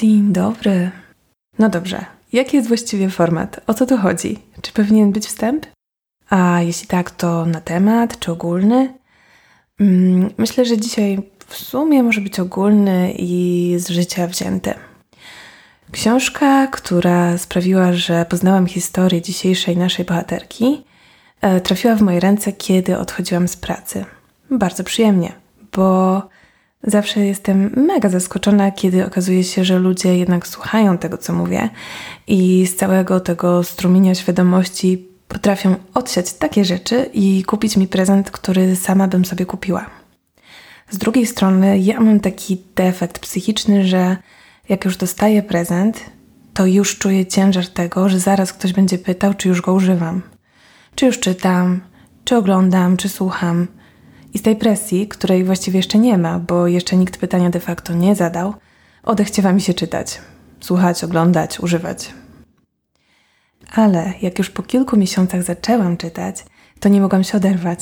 Dzień dobry. No dobrze, jaki jest właściwie format? O co tu chodzi? Czy powinien być wstęp? A jeśli tak, to na temat czy ogólny? Mm, myślę, że dzisiaj w sumie może być ogólny i z życia wzięty. Książka, która sprawiła, że poznałam historię dzisiejszej naszej bohaterki, e, trafiła w moje ręce, kiedy odchodziłam z pracy. Bardzo przyjemnie, bo Zawsze jestem mega zaskoczona, kiedy okazuje się, że ludzie jednak słuchają tego, co mówię i z całego tego strumienia świadomości potrafią odsiać takie rzeczy i kupić mi prezent, który sama bym sobie kupiła. Z drugiej strony, ja mam taki defekt psychiczny, że jak już dostaję prezent, to już czuję ciężar tego, że zaraz ktoś będzie pytał, czy już go używam. Czy już czytam, czy oglądam, czy słucham. I z tej presji, której właściwie jeszcze nie ma, bo jeszcze nikt pytania de facto nie zadał, odechciewa mi się czytać, słuchać, oglądać, używać. Ale jak już po kilku miesiącach zaczęłam czytać, to nie mogłam się oderwać,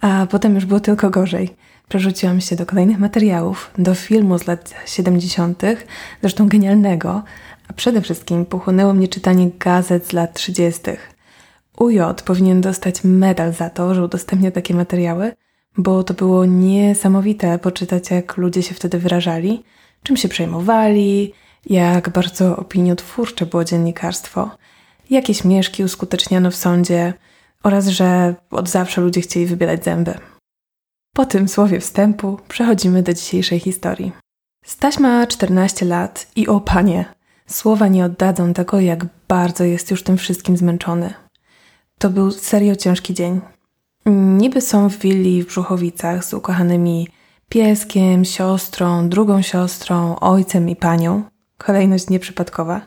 a potem już było tylko gorzej. Przerzuciłam się do kolejnych materiałów, do filmu z lat 70., zresztą genialnego, a przede wszystkim pochłonęło mnie czytanie gazet z lat 30. UJ powinien dostać medal za to, że udostępnia takie materiały, bo to było niesamowite poczytać, jak ludzie się wtedy wyrażali, czym się przejmowali, jak bardzo opiniotwórcze było dziennikarstwo, jakie śmieszki uskuteczniano w sądzie oraz że od zawsze ludzie chcieli wybierać zęby. Po tym słowie wstępu przechodzimy do dzisiejszej historii. Staś ma 14 lat i o panie, słowa nie oddadzą tego, jak bardzo jest już tym wszystkim zmęczony. To był serio ciężki dzień. Niby są w willi w Brzuchowicach z ukochanymi pieskiem, siostrą, drugą siostrą, ojcem i panią. Kolejność nieprzypadkowa.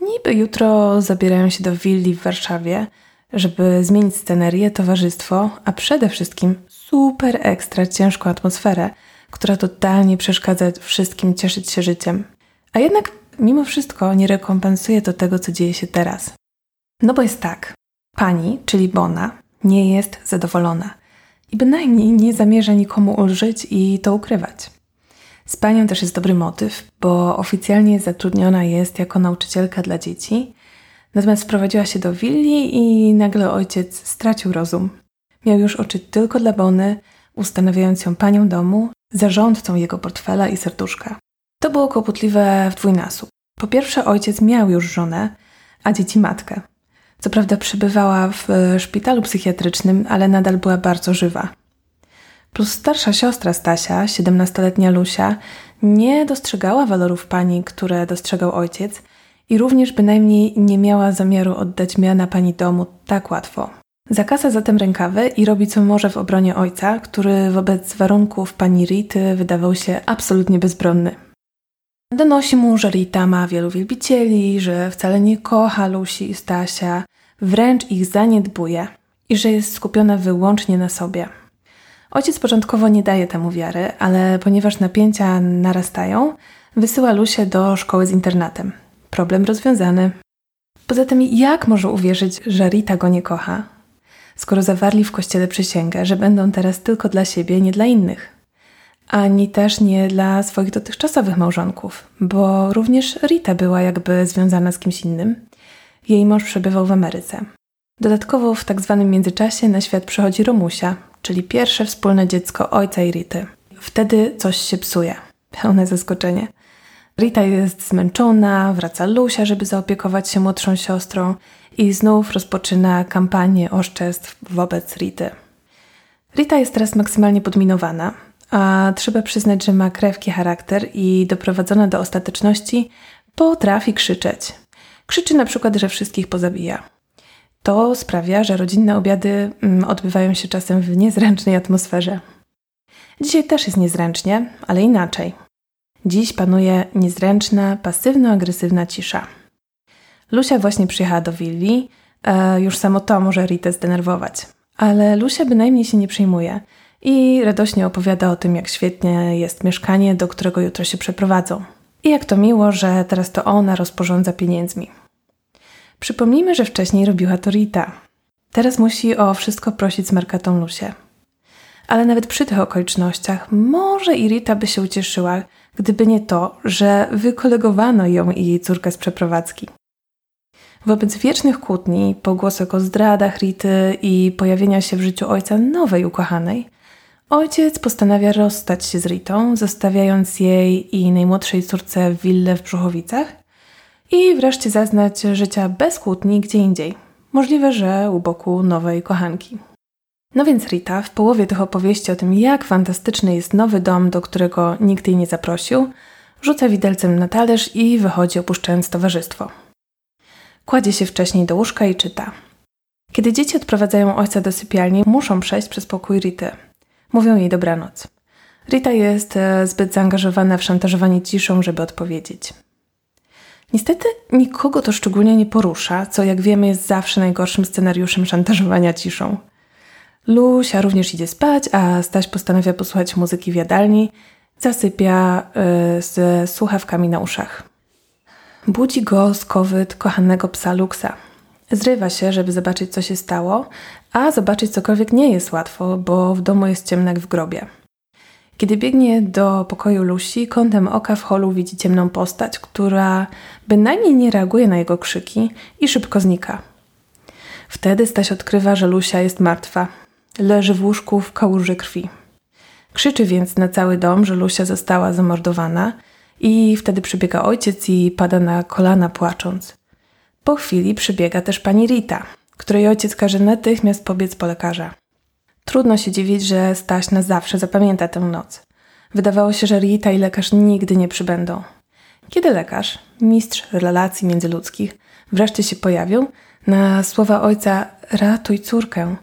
Niby jutro zabierają się do willi w Warszawie, żeby zmienić scenerię, towarzystwo, a przede wszystkim super ekstra ciężką atmosferę, która totalnie przeszkadza wszystkim cieszyć się życiem. A jednak mimo wszystko nie rekompensuje to tego, co dzieje się teraz. No bo jest tak. Pani, czyli Bona, nie jest zadowolona i bynajmniej nie zamierza nikomu ulżyć i to ukrywać. Z panią też jest dobry motyw, bo oficjalnie zatrudniona jest jako nauczycielka dla dzieci, natomiast wprowadziła się do willi i nagle ojciec stracił rozum. Miał już oczy tylko dla Bony, ustanawiając ją panią domu, zarządcą jego portfela i serduszka. To było kłopotliwe w dwójnasób. Po pierwsze, ojciec miał już żonę, a dzieci matkę. Co prawda przebywała w e, szpitalu psychiatrycznym, ale nadal była bardzo żywa. Plus starsza siostra Stasia, 17-letnia Lusia, nie dostrzegała walorów pani, które dostrzegał ojciec i również bynajmniej nie miała zamiaru oddać miana pani domu tak łatwo. Zakasa zatem rękawy i robi co może w obronie ojca, który wobec warunków pani Rity wydawał się absolutnie bezbronny. Donosi mu, że Rita ma wielu wielbicieli, że wcale nie kocha Lusi i Stasia, wręcz ich zaniedbuje i że jest skupiona wyłącznie na sobie. Ojciec początkowo nie daje temu wiary, ale ponieważ napięcia narastają, wysyła Lusię do szkoły z internatem. Problem rozwiązany. Poza tym, jak może uwierzyć, że Rita go nie kocha, skoro zawarli w kościele przysięgę, że będą teraz tylko dla siebie, nie dla innych? Ani też nie dla swoich dotychczasowych małżonków, bo również Rita była jakby związana z kimś innym. Jej mąż przebywał w Ameryce. Dodatkowo w tak zwanym międzyczasie na świat przychodzi Romusia, czyli pierwsze wspólne dziecko ojca i Rity. Wtedy coś się psuje. Pełne zaskoczenie. Rita jest zmęczona, wraca Lusia, żeby zaopiekować się młodszą siostrą i znów rozpoczyna kampanię oszczerstw wobec Rity. Rita jest teraz maksymalnie podminowana, a trzeba przyznać, że ma krewki charakter i doprowadzona do ostateczności potrafi krzyczeć. Krzyczy na przykład, że wszystkich pozabija. To sprawia, że rodzinne obiady mm, odbywają się czasem w niezręcznej atmosferze. Dzisiaj też jest niezręcznie, ale inaczej. Dziś panuje niezręczna, pasywno-agresywna cisza. Lusia właśnie przyjechała do willi, e, już samo to może Ritę zdenerwować. Ale Lusia bynajmniej się nie przejmuje i radośnie opowiada o tym, jak świetnie jest mieszkanie, do którego jutro się przeprowadzą. I jak to miło, że teraz to ona rozporządza pieniędzmi. Przypomnijmy, że wcześniej robiła to Rita. Teraz musi o wszystko prosić z markatą Lusię. Ale nawet przy tych okolicznościach może i Rita by się ucieszyła, gdyby nie to, że wykolegowano ją i jej córkę z przeprowadzki. Wobec wiecznych kłótni, pogłosek o zdradach Rity i pojawienia się w życiu ojca nowej ukochanej, ojciec postanawia rozstać się z Ritą, zostawiając jej i najmłodszej córce willę w Brzuchowicach i wreszcie zaznać życia bez kłótni gdzie indziej. Możliwe, że u boku nowej kochanki. No więc Rita w połowie tych opowieści o tym, jak fantastyczny jest nowy dom, do którego nikt jej nie zaprosił, rzuca widelcem na talerz i wychodzi opuszczając towarzystwo. Kładzie się wcześniej do łóżka i czyta. Kiedy dzieci odprowadzają ojca do sypialni, muszą przejść przez pokój Rity. Mówią jej dobranoc. Rita jest e, zbyt zaangażowana w szantażowanie ciszą, żeby odpowiedzieć. Niestety nikogo to szczególnie nie porusza, co jak wiemy jest zawsze najgorszym scenariuszem szantażowania ciszą. Lusia również idzie spać, a Staś postanawia posłuchać muzyki w jadalni. Zasypia y, z słuchawkami na uszach. Budzi go skowyt kochanego psa Luxa. Zrywa się, żeby zobaczyć, co się stało, a zobaczyć cokolwiek nie jest łatwo, bo w domu jest ciemno jak w grobie. Kiedy biegnie do pokoju Lusi, kątem oka w holu widzi ciemną postać, która bynajmniej nie reaguje na jego krzyki i szybko znika. Wtedy Staś odkrywa, że Lusia jest martwa. Leży w łóżku w kałuży krwi. Krzyczy więc na cały dom, że Lusia została zamordowana i wtedy przybiega ojciec i pada na kolana płacząc. Po chwili przybiega też pani Rita, której ojciec każe natychmiast pobiec po lekarza. Trudno się dziwić, że Staś na zawsze zapamięta tę noc. Wydawało się, że Rita i lekarz nigdy nie przybędą. Kiedy lekarz, mistrz relacji międzyludzkich, wreszcie się pojawił, na słowa ojca ratuj córkę,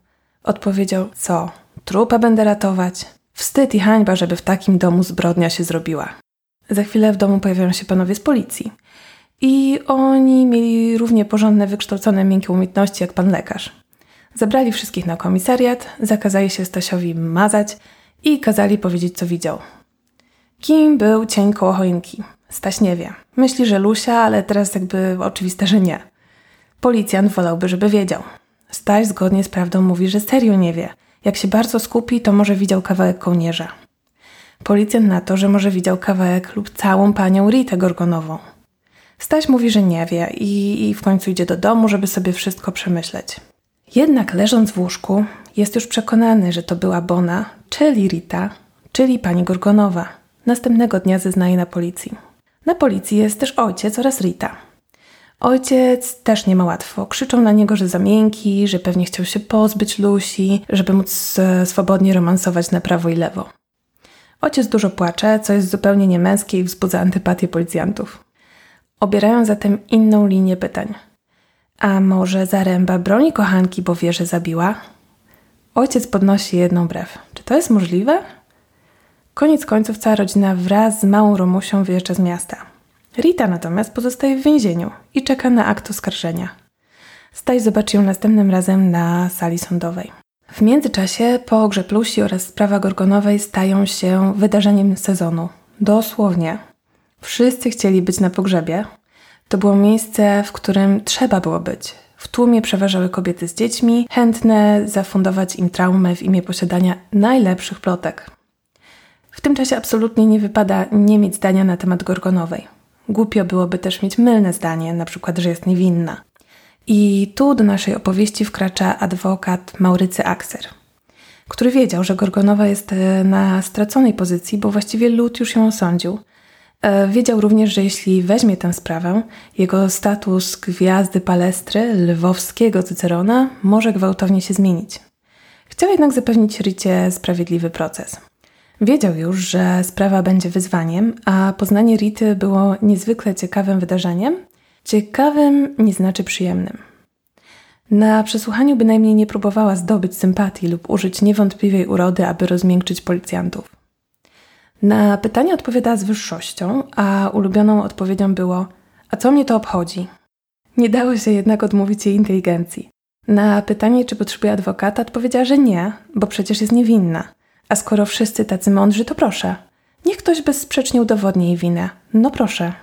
odpowiedział co? Trupa będę ratować? Wstyd i hańba, żeby w takim domu zbrodnia się zrobiła. Za chwilę w domu pojawiają się panowie z policji. I oni mieli równie porządne, wykształcone, miękkie umiejętności jak pan lekarz. Zabrali wszystkich na komisariat, zakazali się Stasiowi mazać i kazali powiedzieć, co widział. Kim był cień koło choinki? Staś nie wie. Myśli, że Lusia, ale teraz jakby oczywiste, że nie. Policjant wolałby, żeby wiedział. Staś zgodnie z prawdą mówi, że serio nie wie. Jak się bardzo skupi, to może widział kawałek kołnierza. Policjant na to, że może widział kawałek lub całą panią Ritę Gorgonową. Staś mówi, że nie wie i, i w końcu idzie do domu, żeby sobie wszystko przemyśleć. Jednak leżąc w łóżku, jest już przekonany, że to była Bona, czyli Rita, czyli pani Gorgonowa. Następnego dnia zeznaje na policji. Na policji jest też ojciec oraz Rita. Ojciec też nie ma łatwo. Krzyczą na niego, że za miękki, że pewnie chciał się pozbyć Lusi, żeby móc e, swobodnie romansować na prawo i lewo. Ojciec dużo płacze, co jest zupełnie niemęskie i wzbudza antypatię policjantów. Obierają zatem inną linię pytań. A może Zaręba broni kochanki, bo wie, że zabiła? Ojciec podnosi jedną brew. Czy to jest możliwe? Koniec końców cała rodzina wraz z małą Romusią wyjeżdża z miasta. Rita natomiast pozostaje w więzieniu i czeka na akt oskarżenia. Staj zobaczy ją następnym razem na sali sądowej. W międzyczasie pogrzeb Lusi oraz sprawa Gorgonowej stają się wydarzeniem sezonu. Dosłownie. Wszyscy chcieli być na pogrzebie. To było miejsce, w którym trzeba było być. W tłumie przeważały kobiety z dziećmi, chętne zafundować im traumę w imię posiadania najlepszych plotek. W tym czasie absolutnie nie wypada nie mieć zdania na temat Gorgonowej. Głupio byłoby też mieć mylne zdanie, na przykład, że jest niewinna. I tu do naszej opowieści wkracza adwokat Maurycy Akser, który wiedział, że Gorgonowa jest e, na straconej pozycji, bo właściwie lud już ją osądził, wiedział również, że jeśli weźmie tę sprawę, jego status gwiazdy palestry lwowskiego Cycerona może gwałtownie się zmienić. Chciał jednak zapewnić Ricie sprawiedliwy proces. Wiedział już, że sprawa będzie wyzwaniem, a poznanie Rity było niezwykle ciekawym wydarzeniem. Ciekawym nie znaczy przyjemnym. Na przesłuchaniu bynajmniej nie próbowała zdobyć sympatii lub użyć niewątpliwej urody, aby rozmiękczyć policjantów. Na pytanie odpowiada z wyższością, a ulubioną odpowiedzią było: A co mnie to obchodzi? Nie dało się jednak odmówić jej inteligencji. Na pytanie, czy potrzebuje adwokata, odpowiedziała, że nie, bo przecież jest niewinna. A skoro wszyscy tacy mądrzy, to proszę. Niech ktoś bezsprzecznie udowodni jej winę. No proszę.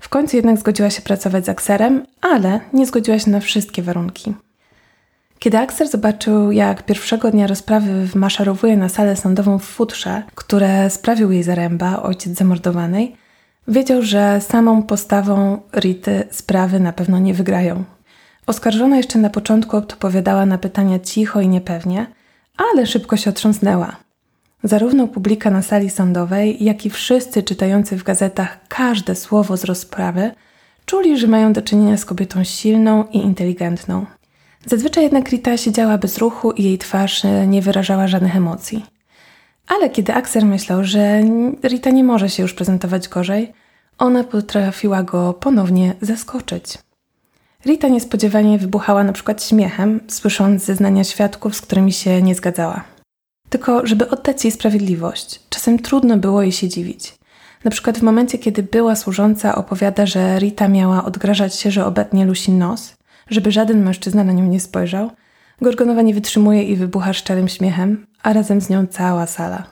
W końcu jednak zgodziła się pracować z Akserem, ale nie zgodziła się na wszystkie warunki. Kiedy Akser zobaczył, jak pierwszego dnia rozprawy wmaszerowuje na salę sądową w futrze, które sprawił jej zaręba, ojciec zamordowanej, wiedział, że samą postawą Rity sprawy na pewno nie wygrają. Oskarżona jeszcze na początku odpowiadała na pytania cicho i niepewnie, ale szybko się otrząsnęła. Zarówno publika na sali sądowej, jak i wszyscy czytający w gazetach każde słowo z rozprawy czuli, że mają do czynienia z kobietą silną i inteligentną. Zazwyczaj jednak Rita siedziała bez ruchu i jej twarz nie wyrażała żadnych emocji. Ale kiedy Axel myślał, że Rita nie może się już prezentować gorzej, ona potrafiła go ponownie zaskoczyć. Rita niespodziewanie wybuchała na przykład śmiechem, słysząc zeznania świadków, z którymi się nie zgadzała. Tylko, żeby oddać jej sprawiedliwość, czasem trudno było jej się dziwić. Na przykład w momencie, kiedy była służąca opowiada, że Rita miała odgrażać się, że obetnie Lusin nos, żeby żaden mężczyzna na nią nie spojrzał, Gorgonowa nie wytrzymuje i wybucha szczerym śmiechem, a razem z nią cała sala.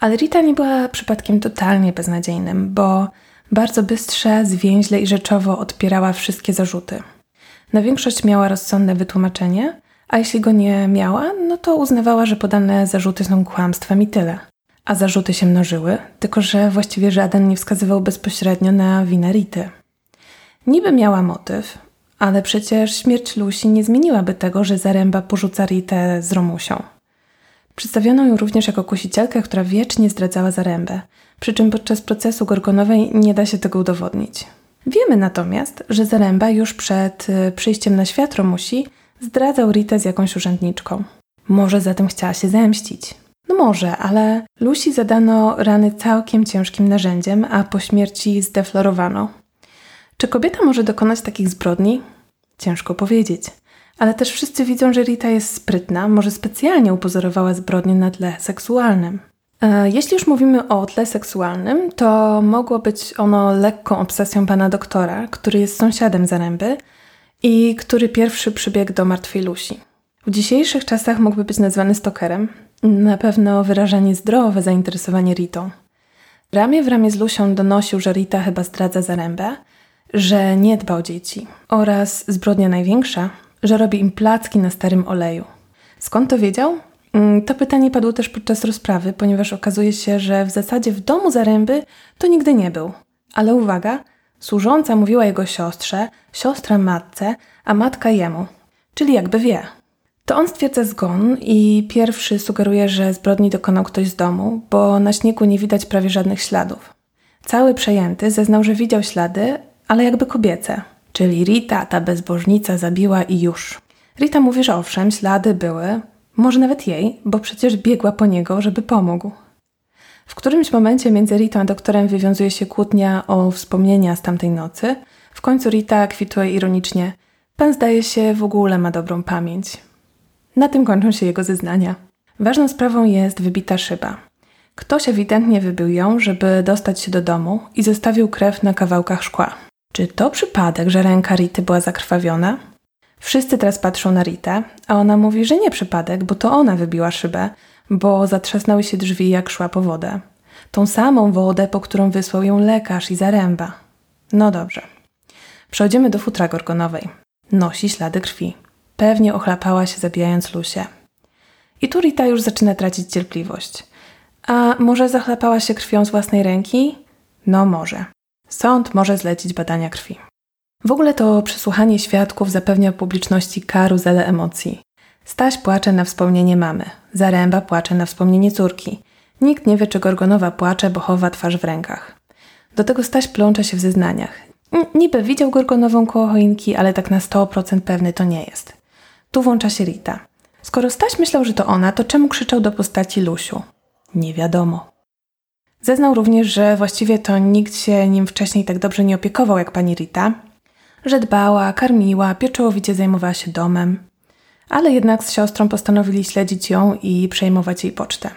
Ale Rita nie była przypadkiem totalnie beznadziejnym, bo bardzo bystrze, zwięźle i rzeczowo odpierała wszystkie zarzuty. Na większość miała rozsądne wytłumaczenie, a jeśli go nie miała, no to uznawała, że podane zarzuty są kłamstwem i tyle. A zarzuty się mnożyły, tylko że właściwie żaden nie wskazywał bezpośrednio na winę Rity. Niby miała motyw, ale przecież śmierć Lusi nie zmieniłaby tego, że Zaręba porzuca Ritę z Romusią. Przedstawiono ją również jako kusicielkę, która wiecznie zdradzała Zarębę, przy czym podczas procesu Gorgonowej nie da się tego udowodnić. Wiemy natomiast, że Zaręba już przed y, przyjściem na świat Romusi zdradzał Ritę z jakąś urzędniczką. Może zatem chciała się zemścić. No może, ale Lusi zadano rany całkiem ciężkim narzędziem, a po śmierci zdeflorowano. Czy kobieta może dokonać takich zbrodni? Ciężko powiedzieć. Ale też wszyscy widzą, że Rita jest sprytna, może specjalnie upozorowała zbrodnię na tle seksualnym. E, jeśli już mówimy o tle seksualnym, to mogło być ono lekką obsesją pana doktora, który jest sąsiadem Zaręby i który pierwszy przybiegł do martwej Lusi. W dzisiejszych czasach mógłby być nazwany stokerem. Na pewno wyraża niezdrowe zainteresowanie Ritą. Ramię w ramię z Lusią donosił, że Rita chyba zdradza Zarębę, że nie dba o dzieci oraz zbrodnia największa, że robi im placki na starym oleju. Skąd to wiedział? Mm, to pytanie padło też podczas rozprawy, ponieważ okazuje się, że w zasadzie w domu Zaręby to nigdy nie był. Ale uwaga, służąca mówiła jego siostrze, siostra matce, a matka jemu, czyli jakby wie. To on stwierdza zgon i pierwszy sugeruje, że zbrodni dokonał ktoś z domu, bo na śniegu nie widać prawie żadnych śladów. Cały przejęty zeznał, że widział ślady, ale jakby kobiece, czyli Rita, ta bezbożnica, zabiła i już. Rita mówi, że owszem, ślady były, może nawet jej, bo przecież biegła po niego, żeby pomógł. W którymś momencie między Ritą a doktorem wywiązuje się kłótnia o wspomnienia z tamtej nocy. W końcu Rita kwituje ironicznie: Pan zdaje się w ogóle ma dobrą pamięć. Na tym kończą się jego zeznania. Ważną sprawą jest wybita szyba. Ktoś ewidentnie wybił ją, żeby dostać się do domu i zostawił krew na kawałkach szkła. Czy to przypadek, że ręka Rity była zakrwawiona? Wszyscy teraz patrzą na Ritę, a ona mówi, że nie przypadek, bo to ona wybiła szybę, bo zatrzasnęły się drzwi, jak szła po wodę. Tą samą wodę, po którą wysłał ją lekarz i zaręba. No dobrze. Przechodzimy do futra gorgonowej. Nosi ślady krwi. Pewnie ochlapała się, zabijając Lusię. I tu Rita już zaczyna tracić cierpliwość. A może zachlapała się krwią z własnej ręki? No może. Sąd może zlecić badania krwi. W ogóle to przesłuchanie świadków zapewnia publiczności karuzelę emocji. Staś płacze na wspomnienie mamy, Zaręba płacze na wspomnienie córki. Nikt nie wie, czy Gorgonowa płacze, bo chowa twarz w rękach. Do tego Staś plącza się w zeznaniach. Niby widział Gorgonową koło choinki, ale tak na 100% pewny to nie jest. Tu włącza się Rita. Skoro Staś myślał, że to ona, to czemu krzyczał do postaci Lusiu? Nie wiadomo. Zeznał również, że właściwie to nikt się nim wcześniej tak dobrze nie opiekował jak pani Rita, że dbała, karmiła, pieczołowicie zajmowała się domem, ale jednak z siostrą postanowili śledzić ją i przejmować jej pocztę.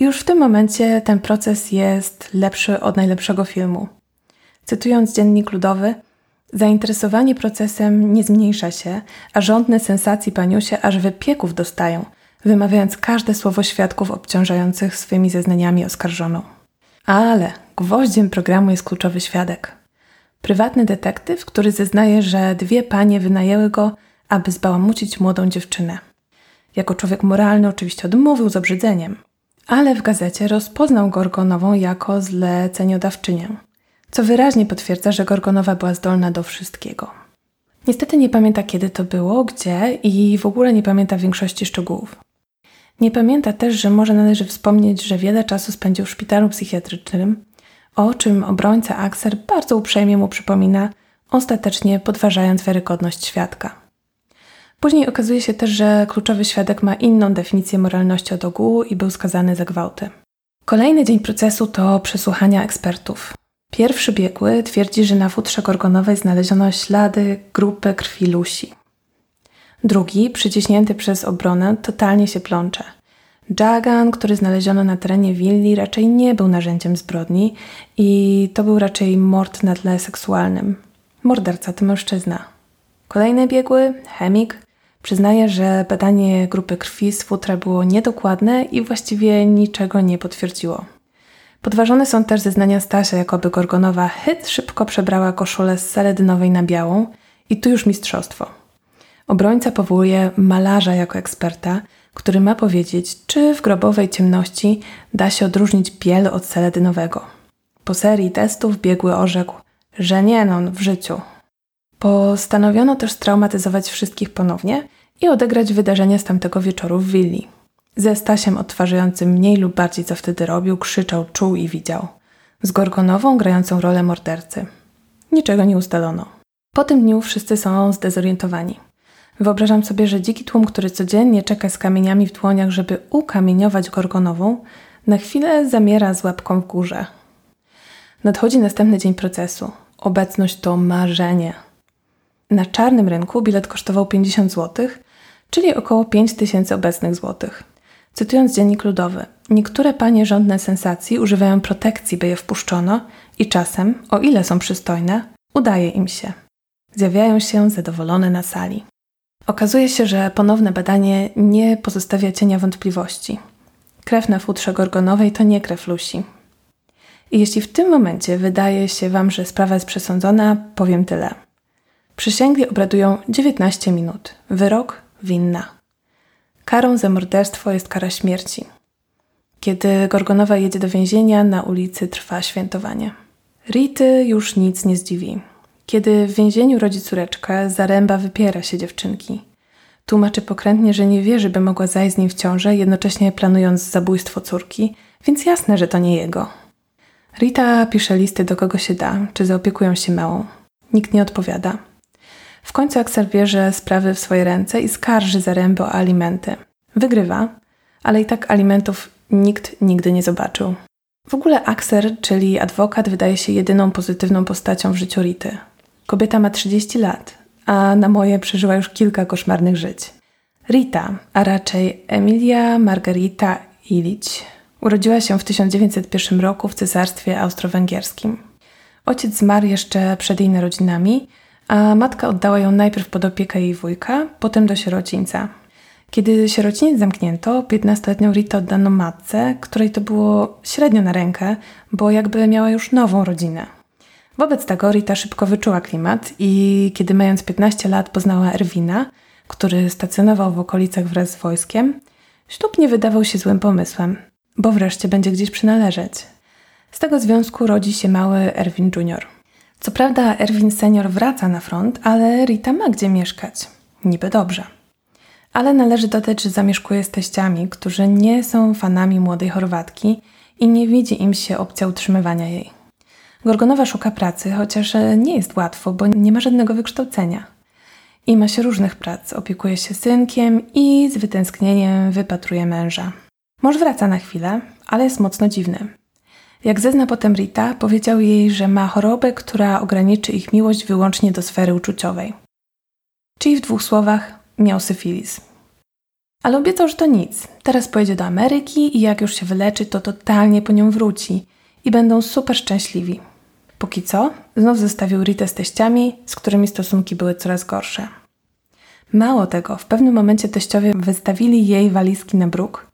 Już w tym momencie ten proces jest lepszy od najlepszego filmu. Cytując dziennik ludowy, zainteresowanie procesem nie zmniejsza się, a żądne sensacji paniusie aż wypieków dostają, wymawiając każde słowo świadków obciążających swymi zeznaniami oskarżoną. Ale gwoździem programu jest kluczowy świadek. Prywatny detektyw, który zeznaje, że dwie panie wynajęły go, aby zbałamucić młodą dziewczynę. Jako człowiek moralny oczywiście odmówił z obrzydzeniem, ale w gazecie rozpoznał Gorgonową jako zleceniodawczynię, co wyraźnie potwierdza, że Gorgonowa była zdolna do wszystkiego. Niestety nie pamięta kiedy to było, gdzie i w ogóle nie pamięta większości szczegółów. Nie pamięta też, że może należy wspomnieć, że wiele czasu spędził w szpitalu psychiatrycznym, o czym obrońca Axer bardzo uprzejmie mu przypomina, ostatecznie podważając wiarygodność świadka. Później okazuje się też, że kluczowy świadek ma inną definicję moralności od ogółu i był skazany za gwałty. Kolejny dzień procesu to przesłuchania ekspertów. Pierwszy biegły twierdzi, że na futrze gorgonowej znaleziono ślady grupy krwi Lusi. Drugi, przyciśnięty przez obronę, totalnie się plącze. Jagan, który znaleziono na terenie willi, raczej nie był narzędziem zbrodni i to był raczej mord na tle seksualnym. Morderca to mężczyzna. Kolejny biegły, chemik, przyznaje, że badanie grupy krwi z futra było niedokładne i właściwie niczego nie potwierdziło. Podważone są też zeznania Stasia, jakoby Gorgonowa hyt szybko przebrała koszulę z seledynowej na białą i tu już mistrzostwo. Obrońca powołuje malarza jako eksperta, który ma powiedzieć, czy w grobowej ciemności da się odróżnić biel od seledynowego. Po serii testów biegły orzekł, że nie non w życiu. Postanowiono też straumatyzować wszystkich ponownie i odegrać wydarzenia z tamtego wieczoru w willi. Ze Stasiem odtwarzającym mniej lub bardziej co wtedy robił, krzyczał, czuł i widział. Z Gorgonową grającą rolę mordercy. Niczego nie ustalono. Po tym dniu wszyscy są zdezorientowani. Wyobrażam sobie, że dziki tłum, który codziennie czeka z kamieniami w dłoniach, żeby ukamieniować Gorgonową, na chwilę zamiera z łapką w górze. Nadchodzi następny dzień procesu. Obecność to marzenie. Na czarnym rynku bilet kosztował 50 zł, czyli około 5 tysięcy obecnych złotych. Cytując dziennik ludowy, niektóre panie rządne sensacji używają protekcji, by je wpuszczono i czasem, o ile są przystojne, udaje im się. Zjawiają się zadowolone na sali. Okazuje się, że ponowne badanie nie pozostawia cienia wątpliwości. Krew na futrze gorgonowej to nie krew Lusi. I jeśli w tym momencie wydaje się Wam, że sprawa jest przesądzona, powiem tyle. Przysięgli obradują 19 minut. Wyrok winna. Karą za morderstwo jest kara śmierci. Kiedy Gorgonowa jedzie do więzienia, na ulicy trwa świętowanie. Rity już nic nie zdziwi. Kiedy w więzieniu rodzi córeczkę, Zaręba wypiera się dziewczynki. Tłumaczy pokrętnie, że nie wierzy, by mogła zajść z nim w ciążę, jednocześnie planując zabójstwo córki, więc jasne, że to nie jego. Rita pisze listy do kogo się da, czy zaopiekują się małą. Nikt nie odpowiada. W końcu Axel bierze sprawy w swoje ręce i skarży Zarębę o alimenty. Wygrywa, ale i tak alimentów nikt nigdy nie zobaczył. W ogóle Axer, czyli adwokat, wydaje się jedyną pozytywną postacią w życiu Rity. Kobieta ma 30 lat, a na moje przeżyła już kilka koszmarnych żyć. Rita, a raczej Emilia Margarita Ilić, urodziła się w 1901 roku w Cesarstwie Austro-Węgierskim. Ojciec zmarł jeszcze przed jej narodzinami, a matka oddała ją najpierw pod opiekę jej wujka, potem do sierocińca. Kiedy sierociniec zamknięto, 15-letnią Ritę oddano matce, której to było średnio na rękę, bo jakby miała już nową rodzinę. Wobec tego Rita szybko wyczuła klimat i kiedy mając 15 lat poznała Erwina, który stacjonował w okolicach wraz z wojskiem, ślub nie wydawał się złym pomysłem, bo wreszcie będzie gdzieś przynależeć. Z tego związku rodzi się mały Erwin Junior. Co prawda Erwin senior wraca na front, ale Rita ma gdzie mieszkać. Niby dobrze. Ale należy dodać, że zamieszkuje z teściami, którzy nie są fanami młodej Chorwatki i nie widzi im się opcja utrzymywania jej. Gorgonowa szuka pracy, chociaż nie jest łatwo, bo nie ma żadnego wykształcenia. I ma się różnych prac, opiekuje się synkiem i z wytęsknieniem wypatruje męża. Mąż wraca na chwilę, ale jest mocno dziwny. Jak zezna potem Rita, powiedział jej, że ma chorobę, która ograniczy ich miłość wyłącznie do sfery uczuciowej. Czyli w dwóch słowach miał syfilis. Ale obiecał, że to nic. Teraz pojedzie do Ameryki i jak już się wyleczy, to totalnie po nią wróci i będą super szczęśliwi. Póki co, znów zostawił Ritę z teściami, z którymi stosunki były coraz gorsze. Mało tego, w pewnym momencie teściowie wystawili jej walizki na bruk.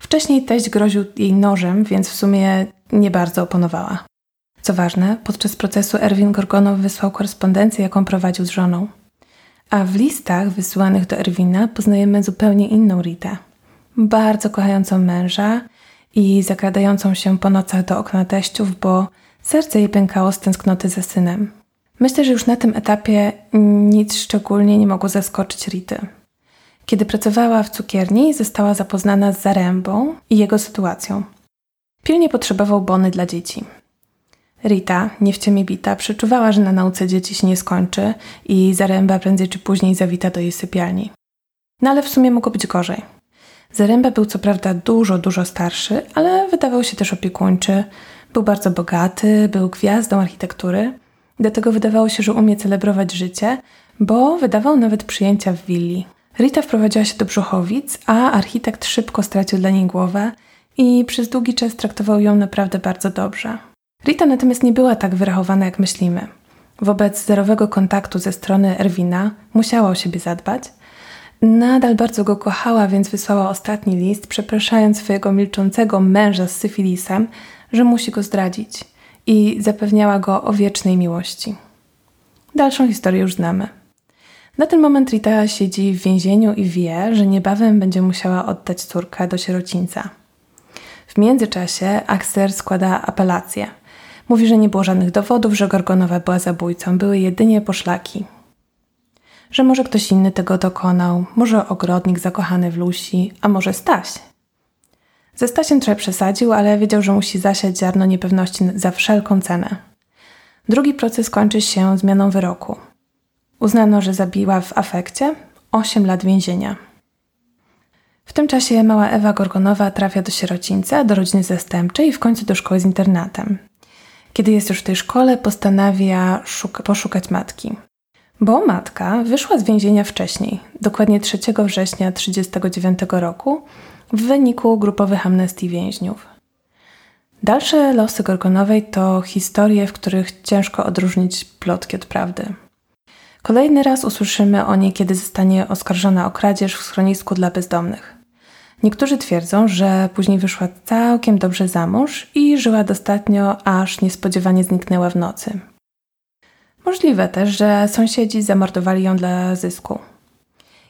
Wcześniej teść groził jej nożem, więc w sumie nie bardzo oponowała. Co ważne, podczas procesu Erwin Gorgonow wysłał korespondencję, jaką prowadził z żoną. A w listach wysyłanych do Erwina poznajemy zupełnie inną Ritę. Bardzo kochającą męża i zakradającą się po nocach do okna teściów, bo serce jej pękało z tęsknoty za synem. Myślę, że już na tym etapie nic szczególnie nie mogło zaskoczyć Rity. Kiedy pracowała w cukierni, została zapoznana z Zarębą i jego sytuacją. Pilnie potrzebował bony dla dzieci. Rita, nie w ciemię bita, przeczuwała, że na nauce dzieci się nie skończy i Zaręba prędzej czy później zawita do jej sypialni. No ale w sumie mogło być gorzej. Zaręba był co prawda dużo, dużo starszy, ale wydawał się też opiekuńczy. Był bardzo bogaty, był gwiazdą architektury. Do tego wydawało się, że umie celebrować życie, bo wydawał nawet przyjęcia w willi. Rita wprowadziła się do Brzuchowic, a architekt szybko stracił dla niej głowę i przez długi czas traktował ją naprawdę bardzo dobrze. Rita natomiast nie była tak wyrachowana, jak myślimy. Wobec zerowego kontaktu ze strony Erwina musiała o siebie zadbać. Nadal bardzo go kochała, więc wysłała ostatni list, przepraszając swojego milczącego męża z syfilisem, że musi go zdradzić i zapewniała go o wiecznej miłości. Dalszą historię już znamy. Na ten moment Rita siedzi w więzieniu i wie, że niebawem będzie musiała oddać córkę do sierocińca. W międzyczasie Axer składa apelację. Mówi, że nie było żadnych dowodów, że Gorgonowa była zabójcą, były jedynie poszlaki. Że może ktoś inny tego dokonał, może ogrodnik zakochany w Lusi, a może Staś. Ze Stasiem trochę przesadził, ale wiedział, że musi zasiać ziarno niepewności za wszelką cenę. Drugi proces kończy się zmianą wyroku. Uznano, że zabiła w afekcie 8 lat więzienia. W tym czasie mała Ewa Gorgonowa trafia do sierocińca, do rodziny zastępczej i w końcu do szkoły z internatem. Kiedy jest już w tej szkole, postanawia poszukać matki. Bo matka wyszła z więzienia wcześniej, dokładnie 3 września 1939 roku, w wyniku grupowych amnestii więźniów. Dalsze losy Gorgonowej to historie, w których ciężko odróżnić plotki od prawdy. Kolejny raz usłyszymy o niej, kiedy zostanie oskarżona o kradzież w schronisku dla bezdomnych. Niektórzy twierdzą, że później wyszła całkiem dobrze za mąż i żyła dostatnio, aż niespodziewanie zniknęła w nocy. Możliwe też, że sąsiedzi zamordowali ją dla zysku.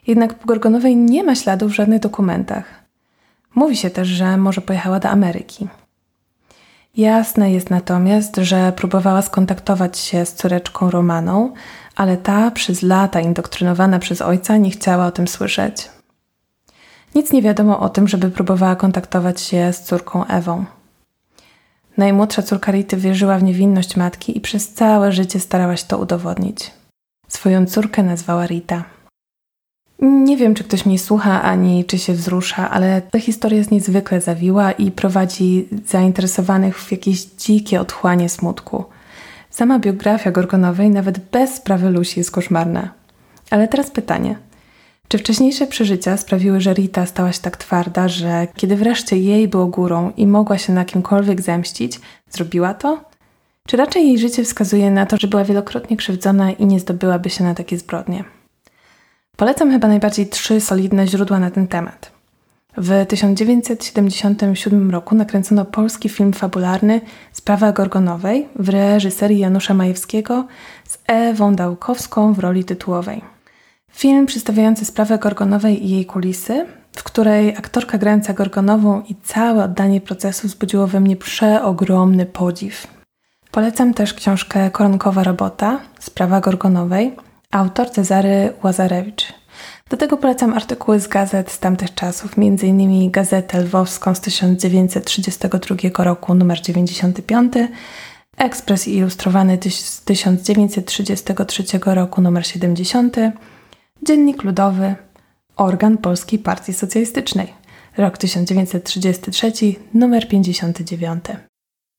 Jednak po Gorgonowej nie ma śladów w żadnych dokumentach. Mówi się też, że może pojechała do Ameryki. Jasne jest natomiast, że próbowała skontaktować się z córeczką Romaną, ale ta przez lata indoktrynowana przez ojca nie chciała o tym słyszeć. Nic nie wiadomo o tym, żeby próbowała kontaktować się z córką Ewą. Najmłodsza córka Rity wierzyła w niewinność matki i przez całe życie starała się to udowodnić. Swoją córkę nazwała Rita. Nie wiem, czy ktoś mnie słucha, ani czy się wzrusza, ale ta historia jest niezwykle zawiła i prowadzi zainteresowanych w jakieś dzikie otchłanie smutku. Sama biografia Gorgonowej nawet bez sprawy Lusi jest koszmarna. Ale teraz pytanie – czy wcześniejsze przeżycia sprawiły, że Rita stała się tak twarda, że kiedy wreszcie jej było górą i mogła się na kimkolwiek zemścić, zrobiła to? Czy raczej jej życie wskazuje na to, że była wielokrotnie krzywdzona i nie zdobyłaby się na takie zbrodnie? Polecam chyba najbardziej trzy solidne źródła na ten temat. W 1977 roku nakręcono polski film fabularny Sprawa Gorgonowej w reżyserii Janusza Majewskiego z Ewą Dałkowską w roli tytułowej. Film przedstawiający sprawę Gorgonowej i jej kulisy, w której aktorka grająca Gorgonową i całe oddanie procesu wzbudziło we mnie przeogromny podziw. Polecam też książkę Koronkowa robota, Sprawa Gorgonowej, autor Cezary Łazarewicz. Do tego polecam artykuły z gazet z tamtych czasów, m.in. Gazetę Lwowską z 1932 roku, numer 95, Ekspres Ilustrowany z 1933 roku numer 70, Dziennik Ludowy, organ Polskiej Partii Socjalistycznej, rok 1933, numer 59.